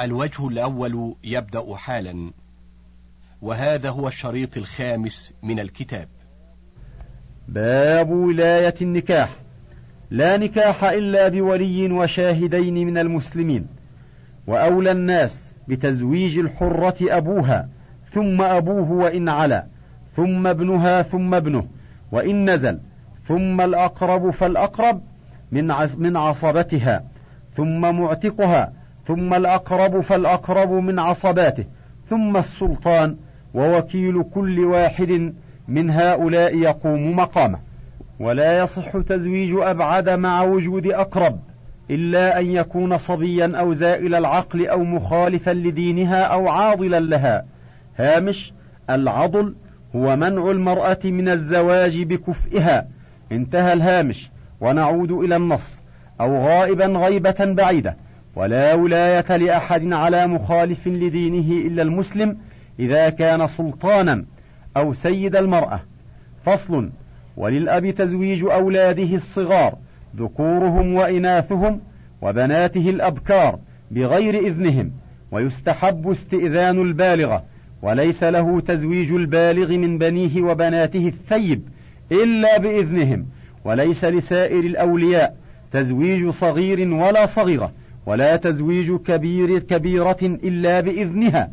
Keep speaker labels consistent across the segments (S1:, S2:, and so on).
S1: الوجه الأول يبدأ حالا وهذا هو الشريط الخامس من الكتاب.
S2: باب ولاية النكاح. لا نكاح إلا بولي وشاهدين من المسلمين وأولى الناس بتزويج الحرة أبوها ثم أبوه وإن علا ثم ابنها ثم ابنه وإن نزل ثم الأقرب فالأقرب من من عصبتها ثم معتقها ثم الأقرب فالأقرب من عصباته ثم السلطان ووكيل كل واحد من هؤلاء يقوم مقامه. ولا يصح تزويج أبعد مع وجود أقرب إلا أن يكون صبيا أو زائل العقل أو مخالفا لدينها أو عاضلا لها. هامش العضل هو منع المرأة من الزواج بكفئها. انتهى الهامش. ونعود إلى النص. أو غائبا غيبة بعيدة. ولا ولاية لأحد على مخالف لدينه إلا المسلم إذا كان سلطانا أو سيد المرأة. فصل وللأب تزويج أولاده الصغار ذكورهم وإناثهم وبناته الأبكار بغير إذنهم ويستحب استئذان البالغة وليس له تزويج البالغ من بنيه وبناته الثيب إلا بإذنهم وليس لسائر الأولياء تزويج صغير ولا صغيرة. ولا تزويج كبير كبيرة إلا بإذنها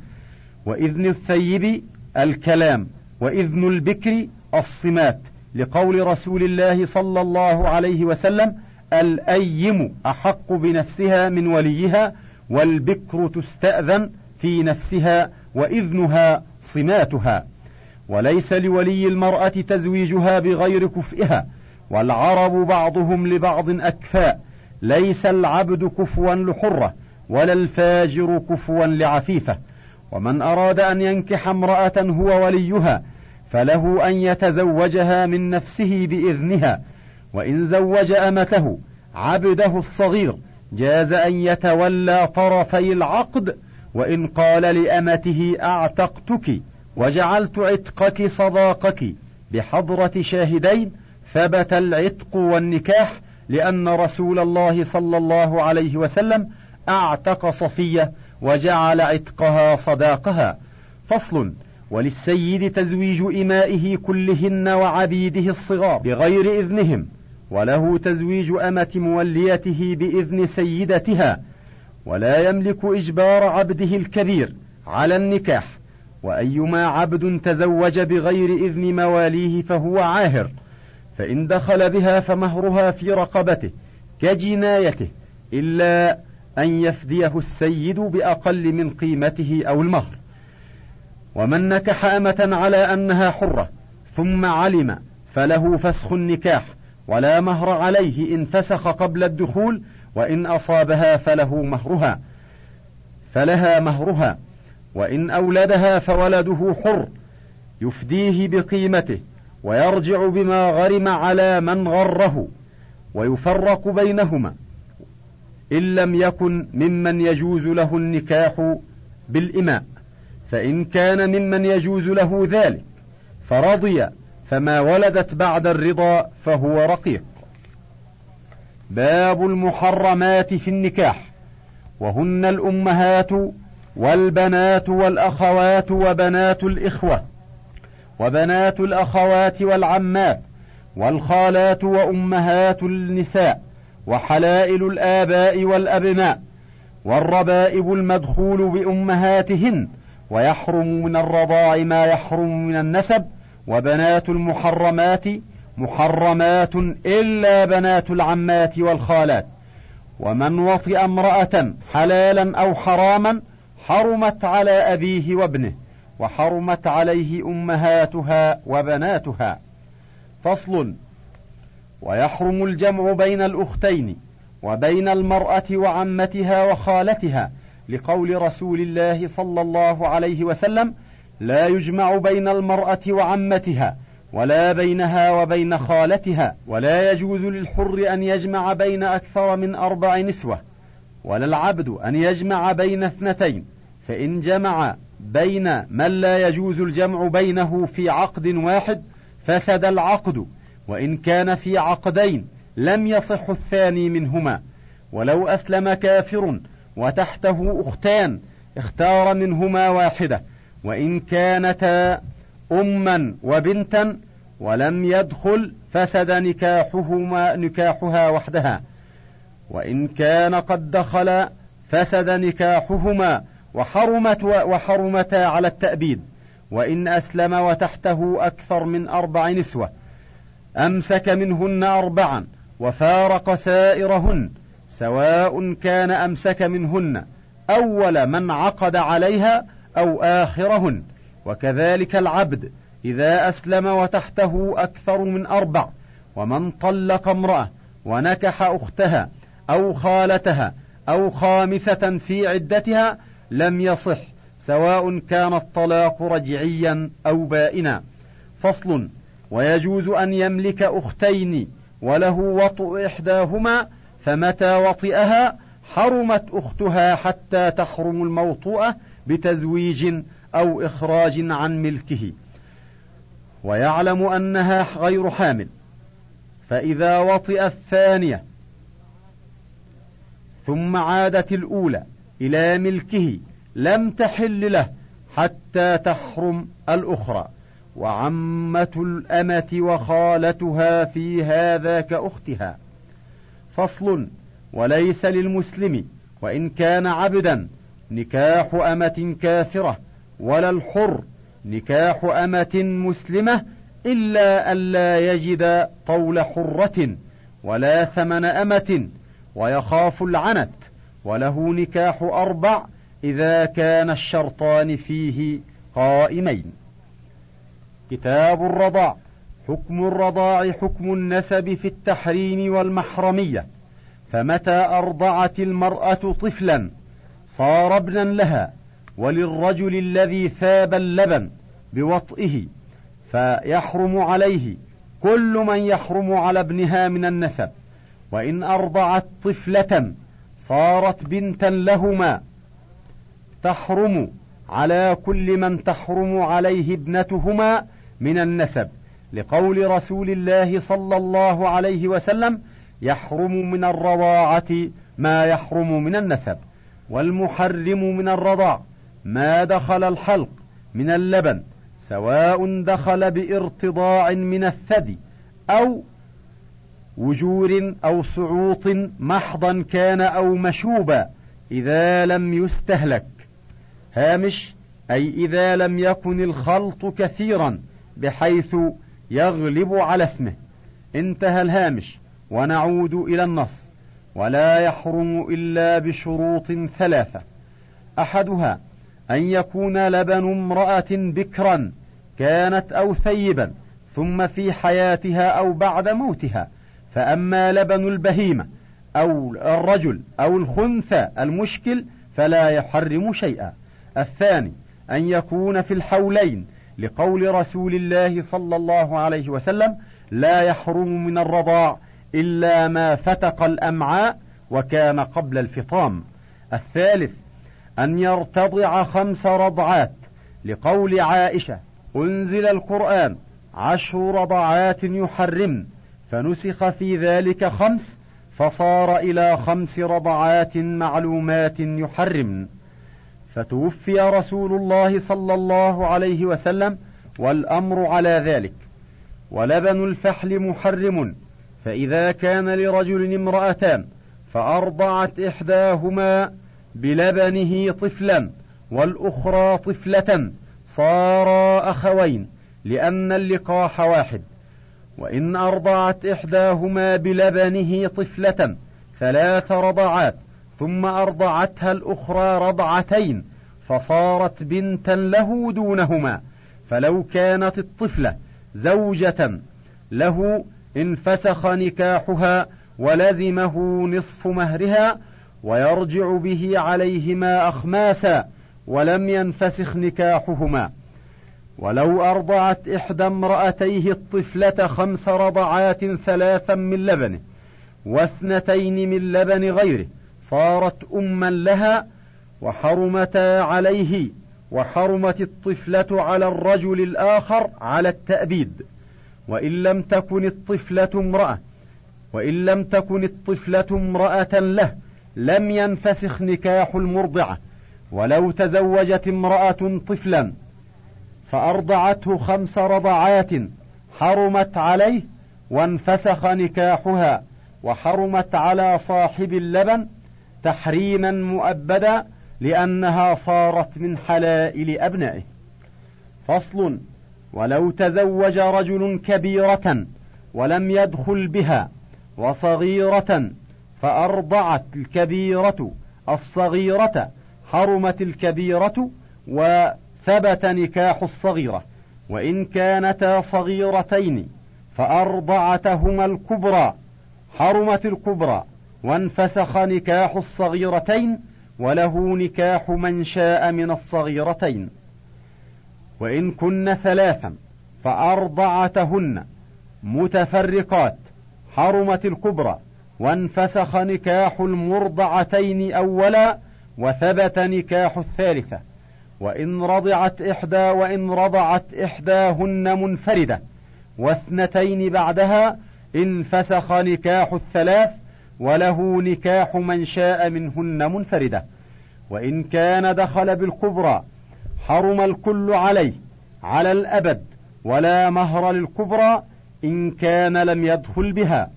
S2: وإذن الثيب الكلام وإذن البكر الصمات لقول رسول الله صلى الله عليه وسلم الأيم أحق بنفسها من وليها والبكر تستأذن في نفسها وإذنها صماتها. وليس لولي المرأة تزويجها بغير كفئها والعرب بعضهم لبعض أكفاء ليس العبد كفوا لحرة ولا الفاجر كفوا لعفيفة. ومن أراد أن ينكح امرأة هو وليها فله أن يتزوجها من نفسه بإذنها. وإن زوج أمته عبده الصغير جاز أن يتولى طرفي العقد. وإن قال لأمته أعتقتك وجعلت عتقك صداقك بحضرة شاهدين ثبت العتق والنكاح. لأن رسول الله صلى الله عليه وسلم أعتق صفية وجعل عتقها صداقها. فصل وللسيد تزويج إمائه كلهن وعبيده الصغار بغير إذنهم وله تزويج أمة موليته بإذن سيدتها ولا يملك إجبار عبده الكبير على النكاح وأيما عبد تزوج بغير إذن مواليه فهو عاهر. فإن دخل بها فمهرها في رقبته كجنايته إلا أن يفديه السيد بأقل من قيمته أو المهر. ومن نكح أمة على أنها حرة ثم علم فله فسخ النكاح ولا مهر عليه إن فسخ قبل الدخول وإن أصابها فله مهرها فلها مهرها وإن أولدها فولده حر يفديه بقيمته ويرجع بما غرم على من غره ويفرق بينهما. إن لم يكن ممن يجوز له النكاح بالإماء فإن كان ممن يجوز له ذلك فرضي فما ولدت بعد الرضا فهو رقيق. باب المحرمات في النكاح وهن الأمهات والبنات والأخوات وبنات الإخوة. وبنات الأخوات والعمات والخالات وأمهات النساء وحلائل الآباء والأبناء والربائب المدخول بأمهاتهن ويحرم من الرضاع ما يحرم من النسب وبنات المحرمات محرمات إلا بنات العمات والخالات. ومن وطئ امرأة حلالا أو حراما حرمت على أبيه وابنه. وحرمت عليه أمهاتها وبناتها. فصل ويحرم الجمع بين الأختين وبين المرأة وعمتها وخالتها لقول رسول الله صلى الله عليه وسلم لا يجمع بين المرأة وعمتها ولا بينها وبين خالتها ولا يجوز للحر أن يجمع بين أكثر من أربع نسوة ولا العبد أن يجمع بين اثنتين فإن جمع بين من لا يجوز الجمع بينه في عقد واحد فسد العقد وإن كان في عقدين لم يصح الثاني منهما. ولو أسلم كافر وتحته أختان اختار منهما واحدة وإن كانتا أما وبنتا ولم يدخل فسد نكاحهما نكاحها وحدها. وإن كان قد دخل فسد نكاحهما وحرمت وحرمتا على التأبيد وإن أسلم وتحته أكثر من أربع نسوة. أمسك منهن أربعا وفارق سائرهن سواء كان أمسك منهن أول من عقد عليها أو آخرهن. وكذلك العبد إذا أسلم وتحته أكثر من أربع ومن طلق امرأة ونكح أختها أو خالتها أو خامسة في عدتها لم يصح سواء كان الطلاق رجعيا أو بائنا. فصل ويجوز أن يملك أختين وله وطء إحداهما فمتى وطئها حرمت أختها حتى تحرم الموطوءة بتزويج أو إخراج عن ملكه. ويعلم أنها غير حامل. فإذا وطئ الثانية ثم عادت الأولى إلى ملكه لم تحل له حتى تحرم الأخرى. وعمة الأمة وخالتها في هذا كأختها. فصل وليس للمسلم وإن كان عبدا نكاح أمة كافرة ولا الحر نكاح أمة مسلمة إلا ألا يجد طول حرة ولا ثمن أمة ويخاف العنت. وله نكاح أربع إذا كان الشرطان فيه قائمين. كتاب الرضاع حكم الرضاع حكم النسب في التحريم والمحرمية. فمتى أرضعت المرأة طفلا صار ابنا لها وللرجل الذي ثاب اللبن بوطئه فيحرم عليه كل من يحرم على ابنها من النسب. وإن أرضعت طفلة صارت بنتا لهما. تحرم على كل من تحرم عليه ابنتهما من النسب. لقول رسول الله صلى الله عليه وسلم يحرم من الرضاعة ما يحرم من النسب والمحرم من الرضاع ما دخل الحلق من اللبن سواء دخل بارتضاع من الثدي أو وجور أو صعوط محضا كان أو مشوبا إذا لم يستهلك. هامش أي إذا لم يكن الخلط كثيرا بحيث يغلب على اسمه. انتهى الهامش ونعود إلى النص. ولا يحرم إلا بشروط ثلاثة. أحدها أن يكون لبن امرأة بكرا كانت أو ثيبا ثم في حياتها أو بعد موتها. فأما لبن البهيمة أو الرجل أو الخنثى المشكل فلا يحرم شيئا. الثاني أن يكون في الحولين لقول رسول الله صلى الله عليه وسلم لا يحرم من الرضاع إلا ما فتق الأمعاء وكان قبل الفطام. الثالث أن يرتضع خمس رضعات لقول عائشة أنزل القرآن عشر رضعات يحرمن. فنسخ في ذلك خمس فصار إلى خمس رضعات معلومات يحرمن فتوفي رسول الله صلى الله عليه وسلم والأمر على ذلك. ولبن الفحل محرم فإذا كان لرجل امرأتان فأرضعت إحداهما بلبنه طفلا والأخرى طفلة صارا أخوين لأن اللقاح واحد. وإن أرضعت إحداهما بلبنه طفلة ثلاث رضعات ثم أرضعتها الأخرى رضعتين فصارت بنتا له دونهما فلو كانت الطفلة زوجة له انفسخ نكاحها ولزمه نصف مهرها ويرجع به عليهما أخماسا ولم ينفسخ نكاحهما. ولو أرضعت إحدى امرأتيه الطفلة خمس رضعات ثلاثا من لبنه واثنتين من لبن غيره صارت أما لها وحرمتا عليه وحرمت الطفلة على الرجل الآخر على التأبيد. وإن لم تكن الطفلة امرأة وإن لم تكن الطفلة امرأة له لم ينفسخ نكاح المرضعة. ولو تزوجت امرأة طفلا فأرضعته خمس رضعات حرمت عليه وانفسخ نكاحها وحرمت على صاحب اللبن تحريما مؤبدا لأنها صارت من حلائل أبنائه. فصل ولو تزوج رجل كبيرة ولم يدخل بها وصغيرة فأرضعت الكبيرة الصغيرة حرمت الكبيرة وثبت نكاح الصغيرة وإن كانتا صغيرتين فأرضعتهما الكبرى حرمت الكبرى وانفسخ نكاح الصغيرتين وله نكاح من شاء من الصغيرتين. وإن كن ثلاثا فأرضعتهن متفرقات حرمت الكبرى وانفسخ نكاح المرضعتين أولا وثبت نكاح الثالثة. وإن رضعت إحدى وإن رضعت إحداهن منفردة واثنتين بعدها انفسخ نكاح الثلاث وله نكاح من شاء منهن منفردة وإن كان دخل بالكبرى حرم الكل عليه على الأبد ولا مهر للكبرى إن كان لم يدخل بها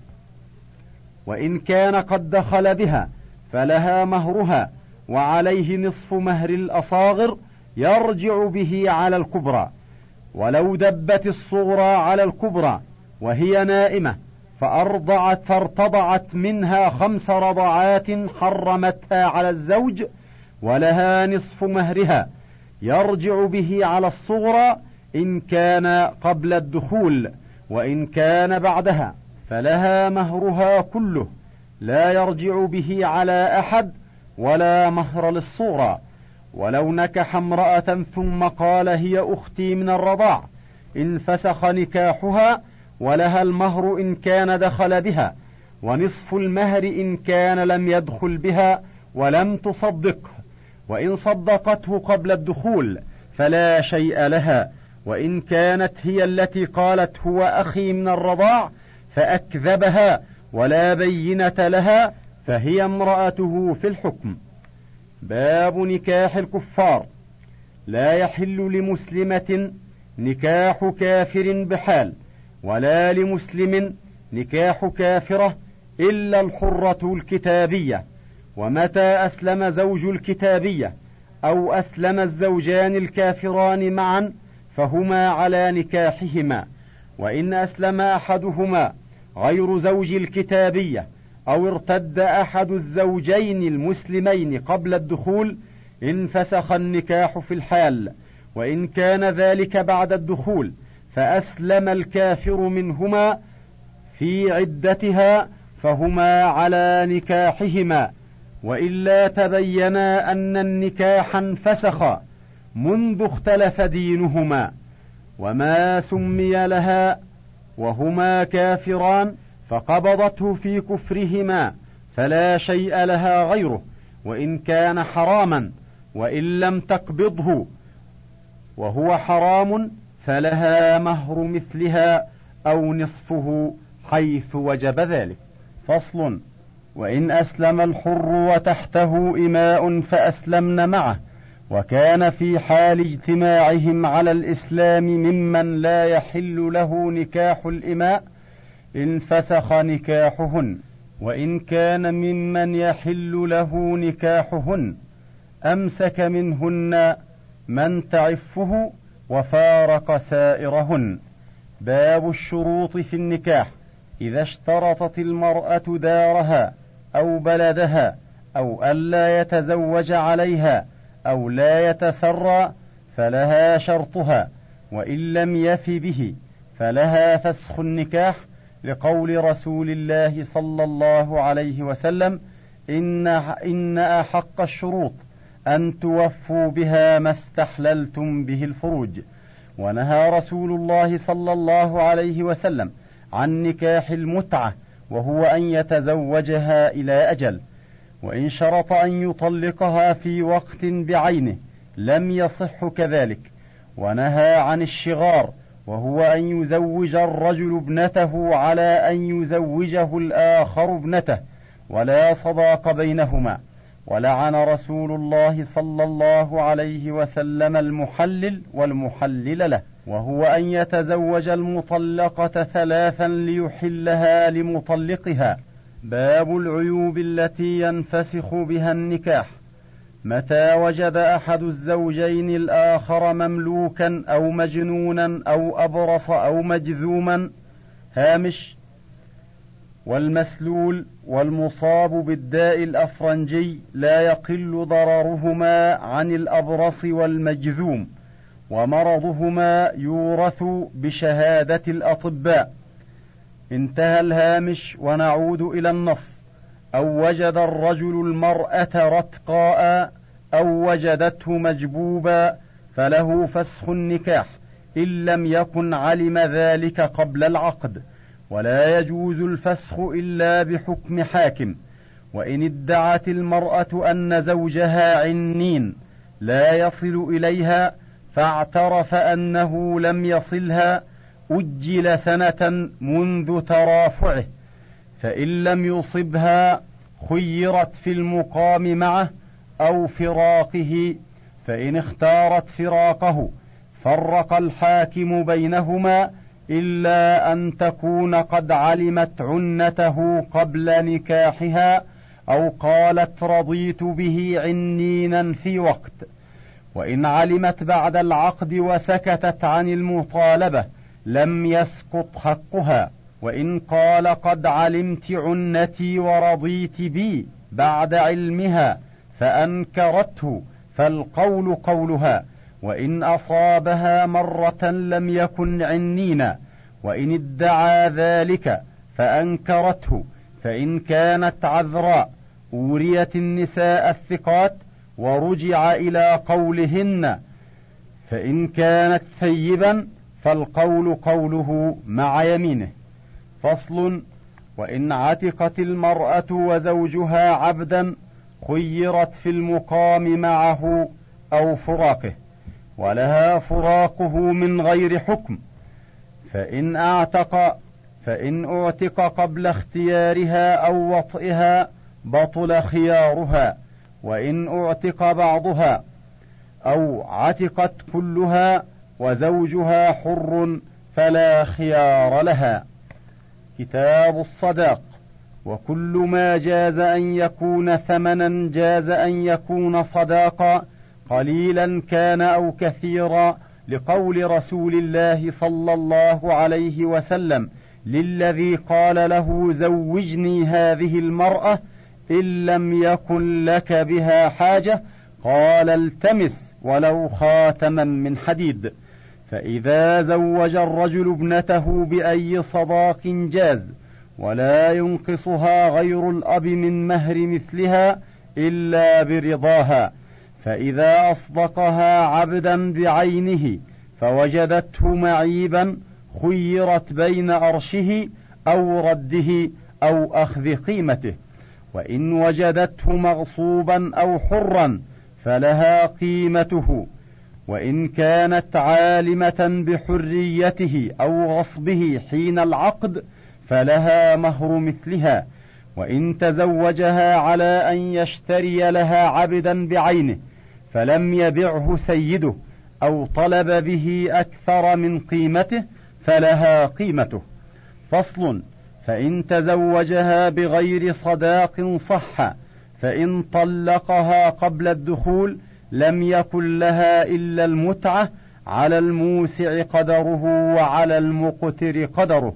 S2: وإن كان قد دخل بها فلها مهرها وعليه نصف مهر الأصاغر يرجع به على الكبرى. ولو دبت الصغرى على الكبرى وهي نائمة فأرضعت فارتضعت منها خمس رضعات حرمتها على الزوج ولها نصف مهرها. يرجع به على الصغرى إن كان قبل الدخول وإن كان بعدها فلها مهرها كله. لا يرجع به على أحد ولا مهر للصغرى. ولو نكح امرأة ثم قال هي أختي من الرضاع انفسخ نكاحها ولها المهر إن كان دخل بها ونصف المهر إن كان لم يدخل بها ولم تصدقه وإن صدقته قبل الدخول فلا شيء لها وإن كانت هي التي قالت هو أخي من الرضاع فأكذبها ولا بينة لها فهي امرأته في الحكم. باب نكاح الكفار. لا يحل لمسلمة نكاح كافر بحال ولا لمسلم نكاح كافرة إلا الحرة الكتابية. ومتى أسلم زوج الكتابية؟ أو أسلم الزوجان الكافران معا فهما على نكاحهما. وإن أسلم أحدهما غير زوج الكتابية أو ارتد أحد الزوجين المسلمين قبل الدخول انفسخ النكاح في الحال وإن كان ذلك بعد الدخول فأسلم الكافر منهما في عدتها فهما على نكاحهما. وإلا تبينا أن النكاح انفسخ منذ اختلف دينهما. وما سمي لها وهما كافران فقبضته في كفرهما فلا شيء لها غيره وإن كان حراما وإن لم تقبضه وهو حرام فلها مهر مثلها أو نصفه حيث وجب ذلك. فصل وإن أسلم الحر وتحته إماء فأسلمن معه وكان في حال اجتماعهم على الإسلام ممن لا يحل له نكاح الإماء انفسخ نكاحهن وإن كان ممن يحل له نكاحهن أمسك منهن من تعفه وفارق سائرهن. باب الشروط في النكاح. إذا اشترطت المرأة دارها أو بلدها أو ألا يتزوج عليها أو لا يتسرى فلها شرطها وإن لم يف به فلها فسخ النكاح لقول رسول الله صلى الله عليه وسلم إن إن أحق الشروط أن توفوا بها ما استحللتم به الفروج. ونهى رسول الله صلى الله عليه وسلم عن نكاح المتعة وهو أن يتزوجها إلى أجل. وإن شرط أن يطلقها في وقت بعينه لم يصح كذلك. ونهى عن الشغار وهو أن يزوج الرجل ابنته على أن يزوجه الآخر ابنته ولا صداق بينهما. ولعن رسول الله صلى الله عليه وسلم المحلل والمحلل له وهو أن يتزوج المطلقة ثلاثا ليحلها لمطلقها. باب العيوب التي ينفسخ بها النكاح. متى وجد أحد الزوجين الآخر مملوكا أو مجنونا أو أبرص أو مجذوما؟ هامش. والمسلول والمصاب بالداء الأفرنجي لا يقل ضررهما عن الأبرص والمجذوم ومرضهما يورث بشهادة الأطباء. انتهى الهامش ونعود إلى النص. أو وجد الرجل المراه رتقاء أو وجدته مجبوبا فله فسخ النكاح ان لم يكن علم ذلك قبل العقد ولا يجوز الفسخ الا بحكم حاكم وان ادعت المراه ان زوجها عنين لا يصل اليها فاعترف انه لم يصلها أجل سنه منذ ترافعه فإن لم يصبها خيرت في المقام معه أو فراقه فإن اختارت فراقه فرق الحاكم بينهما إلا أن تكون قد علمت عنته قبل نكاحها أو قالت رضيت به عنينا في وقت. وإن علمت بعد العقد وسكتت عن المطالبة لم يسقط حقها. وإن قال قد علمت عنتي ورضيت بي بعد علمها فأنكرته فالقول قولها وإن أصابها مرة لم يكن عنينا وإن ادعى ذلك فأنكرته فإن كانت عذراء أوريت النساء الثقات ورجع إلى قولهن فإن كانت ثيبا فالقول قوله مع يمينه. فصل وإن عتقت المرأة وزوجها عبدا خيرت في المقام معه أو فراقه ولها فراقه من غير حكم. فإن أعتق فإن أعتق قبل اختيارها أو وطئها بطل خيارها وإن أعتق بعضها أو عتقت كلها وزوجها حر فلا خيار لها. كتاب الصداق وكل ما جاز أن يكون ثمنا جاز أن يكون صداقا قليلا كان أو كثيرا لقول رسول الله صلى الله عليه وسلم للذي قال له زوجني هذه المرأة إن لم يكن لك بها حاجة قال التمس ولو خاتما من حديد. فإذا زوج الرجل ابنته بأي صداق جاز ولا ينقصها غير الأب من مهر مثلها إلا برضاها. فإذا أصدقها عبدا بعينه فوجدته معيبا خيرت بين أرشه أو رده أو أخذ قيمته. وإن وجدته مغصوبا أو حرا فلها قيمته. وإن كانت عالمة بحريته أو غصبه حين العقد فلها مهر مثلها وإن تزوجها على أن يشتري لها عبدا بعينه فلم يبعه سيده أو طلب به أكثر من قيمته فلها قيمته. فصل فإن تزوجها بغير صداق صح فإن طلقها قبل الدخول لم يكن لها إلا المتعة على الموسع قدره وعلى المقتر قدره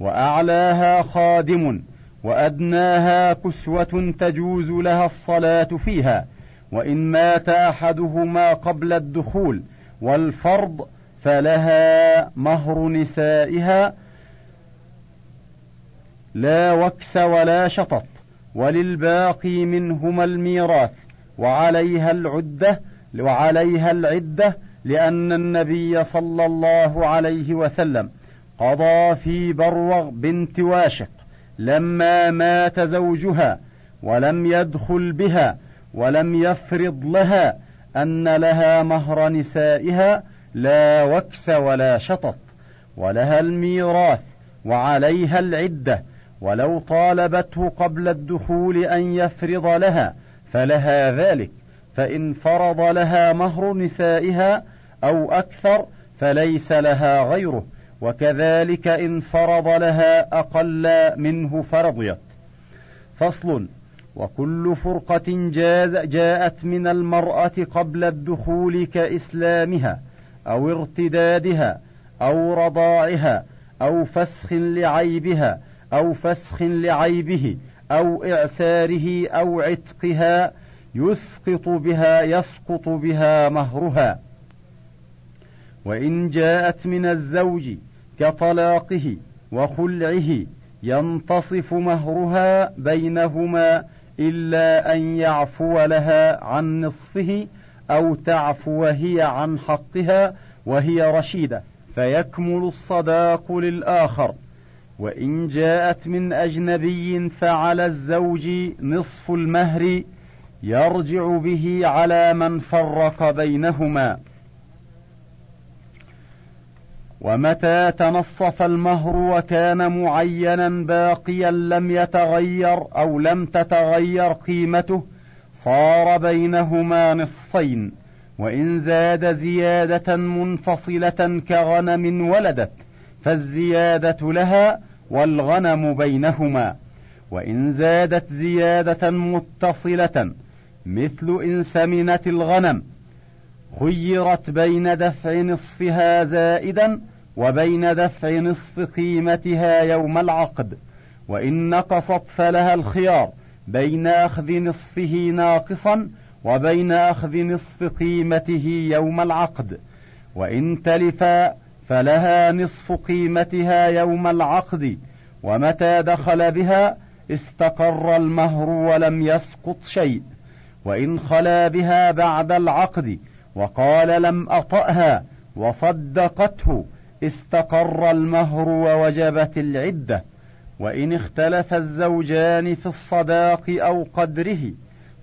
S2: وأعلاها خادم وأدناها كسوة تجوز لها الصلاة فيها وإن مات أحدهما قبل الدخول والفرض فلها مهر نسائها لا وكس ولا شطط وللباقي منهما الميراث. وعليها العدة وعليها العدة لأن النبي صلى الله عليه وسلم قضى في بروغ بنت واشق لما مات زوجها ولم يدخل بها ولم يفرض لها أن لها مهر نسائها لا وكس ولا شطط ولها الميراث وعليها العدة ولو طالبته قبل الدخول أن يفرض لها فلها ذلك فإن فرض لها مهر نسائها أو أكثر فليس لها غيره وكذلك إن فرض لها أقل منه فرضيت. فصل وكل فرقة جاءت من المرأة قبل الدخول كإسلامها أو ارتدادها أو رضاعها أو فسخ لعيبها أو فسخ لعيبه أو إعساره أو عتقها يسقط بها يسقط بها مهرها. وإن جاءت من الزوج كطلاقه وخلعه ينتصف مهرها بينهما إلا أن يعفو لها عن نصفه أو تعفو هي عن حقها وهي رشيدة. فيكمل الصداق للآخر. وإن جاءت من أجنبي فعلى الزوج نصف المهر يرجع به على من فرق بينهما. ومتى تنصف المهر وكان معينا باقيا لم يتغير أو لم تتغير قيمته صار بينهما نصفين. وإن زاد زيادة منفصلة كغنم ولدت فالزيادة لها والغنم بينهما وإن زادت زيادة متصلة مثل إن سمنت الغنم خيرت بين دفع نصفها زائدا وبين دفع نصف قيمتها يوم العقد وإن نقصت فلها الخيار بين أخذ نصفه ناقصا وبين أخذ نصف قيمته يوم العقد وإن تلفا فلها نصف قيمتها يوم العقد ومتى دخل بها استقر المهر ولم يسقط شيء. وإن خلا بها بعد العقد وقال لم أطأها وصدقته استقر المهر ووجبت العدة. وإن اختلف الزوجان في الصداق أو قدره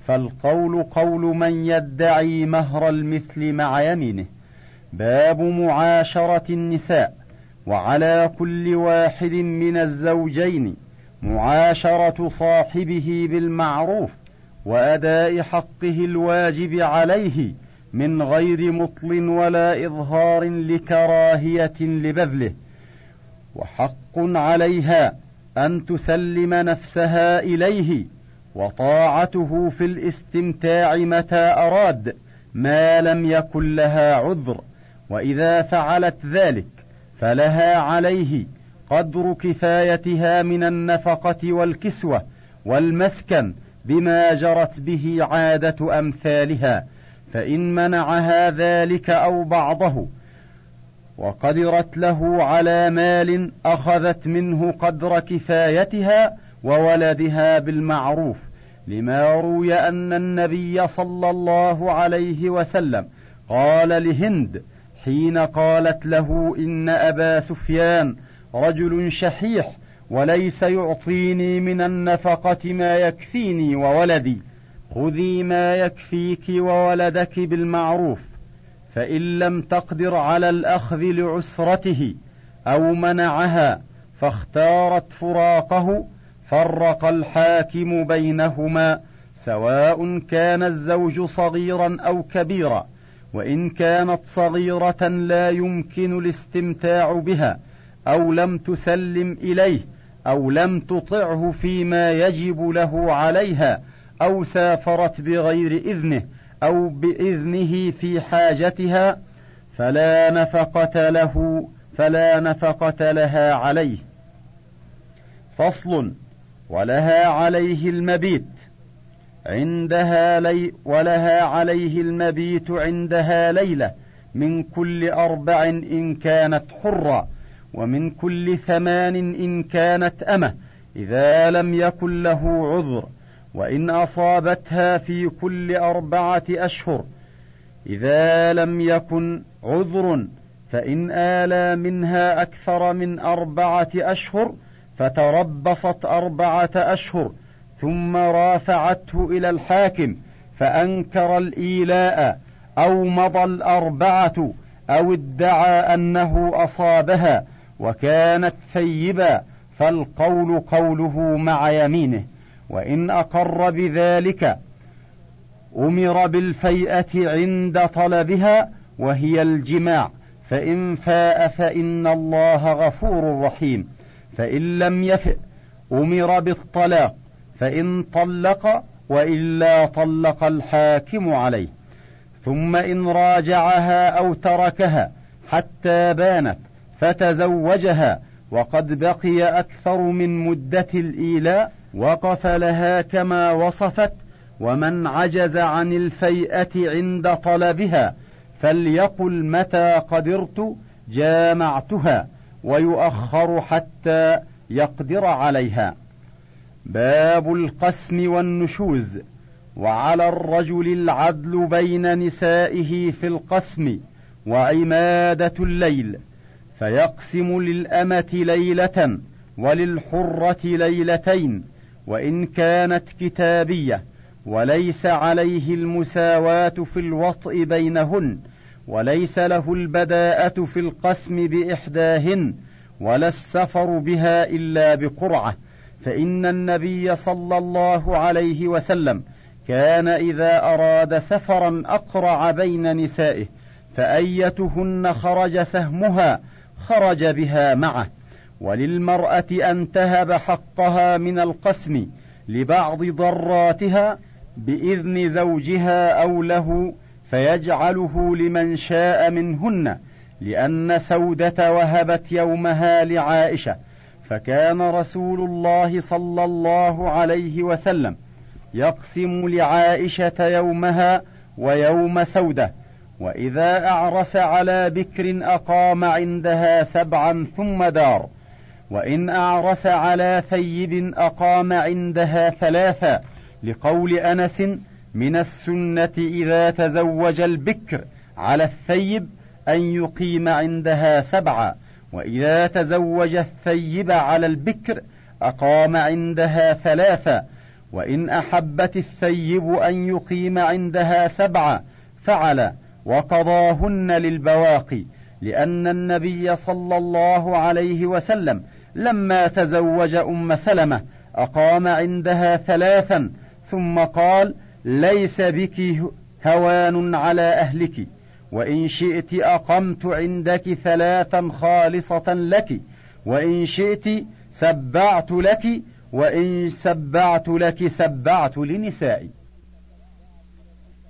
S2: فالقول قول من يدعي مهر المثل مع يمينه. باب معاشرة النساء وعلى كل واحد من الزوجين معاشرة صاحبه بالمعروف وأداء حقه الواجب عليه من غير مطل ولا إظهار لكراهية لبذله. وحق عليها أن تسلم نفسها إليه وطاعته في الاستمتاع متى أراد ما لم يكن لها عذر. وإذا فعلت ذلك فلها عليه قدر كفايتها من النفقة والكسوة والمسكن بما جرت به عادة أمثالها فإن منعها ذلك أو بعضه وقدرت له على مال أخذت منه قدر كفايتها وولدها بالمعروف لما روي أن النبي صلى الله عليه وسلم قال لهند حين قالت له إن أبا سفيان رجل شحيح وليس يعطيني من النفقة ما يكفيني وولدي خذي ما يكفيك وولدك بالمعروف فإن لم تقدر على الأخذ لعسرته أو منعها فاختارت فراقه فرق الحاكم بينهما سواء كان الزوج صغيرا أو كبيرا. وإن كانت صغيرة لا يمكن الاستمتاع بها أو لم تسلم إليه أو لم تطعه فيما يجب له عليها أو سافرت بغير إذنه أو بإذنه في حاجتها فلا نفقة له فلا نفقة لها عليه. فصل ولها عليه المبيت. عندها لي ولها عليه المبيت عندها ليلة من كل أربع إن كانت حرة ومن كل ثمان إن كانت أمة إذا لم يكن له عذر وإن أصابتها في كل أربعة أشهر إذا لم يكن عذر فإن آلى منها أكثر من أربعة أشهر فتربصت أربعة أشهر ثم رافعته إلى الحاكم فأنكر الإيلاء أو مضى الأربعة أو ادعى أنه أصابها وكانت ثيبا فالقول قوله مع يمينه وإن أقر بذلك أمر بالفيئة عند طلبها وهي الجماع فإن فاء فإن الله غفور رحيم فإن لم يفئ أمر بالطلاق فإن طلق وإلا طلق الحاكم عليه ثم إن راجعها أو تركها حتى بانت فتزوجها وقد بقي أكثر من مدة الإيلاء وقف لها كما وصفت ومن عجز عن الفيئة عند طلبها فليقل متى قدرت جامعتها ويؤخر حتى يقدر عليها. باب القسم والنشوز وعلى الرجل العدل بين نسائه في القسم وعمادة الليل فيقسم للأمة ليلة وللحرة ليلتين وإن كانت كتابية وليس عليه المساواة في الوطء بينهن وليس له البداءة في القسم بإحداهن ولا السفر بها إلا بقرعة. فإن النبي صلى الله عليه وسلم كان إذا أراد سفرا أقرع بين نسائه فأيتهن خرج سهمها خرج بها معه. وللمرأة أن تهب حقها من القسم لبعض ضراتها بإذن زوجها أو له فيجعله لمن شاء منهن لأن سودة وهبت يومها لعائشة. فكان رسول الله صلى الله عليه وسلم يقسم لعائشة يومها ويوم سودة وإذا أعرس على بكر أقام عندها سبعا ثم دار وإن أعرس على ثيب أقام عندها ثلاثا لقول أنس من السنة إذا تزوج البكر على الثيب أن يقيم عندها سبعا وإذا تزوج الثيب على البكر أقام عندها ثلاثا وإن أحبت الثيب أن يقيم عندها سبعا فعل وقضاهن للبواقي لأن النبي صلى الله عليه وسلم لما تزوج أم سلمة أقام عندها ثلاثا ثم قال ليس بك هوان على أهلك. وإن شئت أقمت عندك ثلاثا خالصة لك وإن شئت سبعت لك وإن سبعت لك سبعت لنسائي.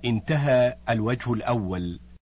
S1: انتهى الوجه الأول.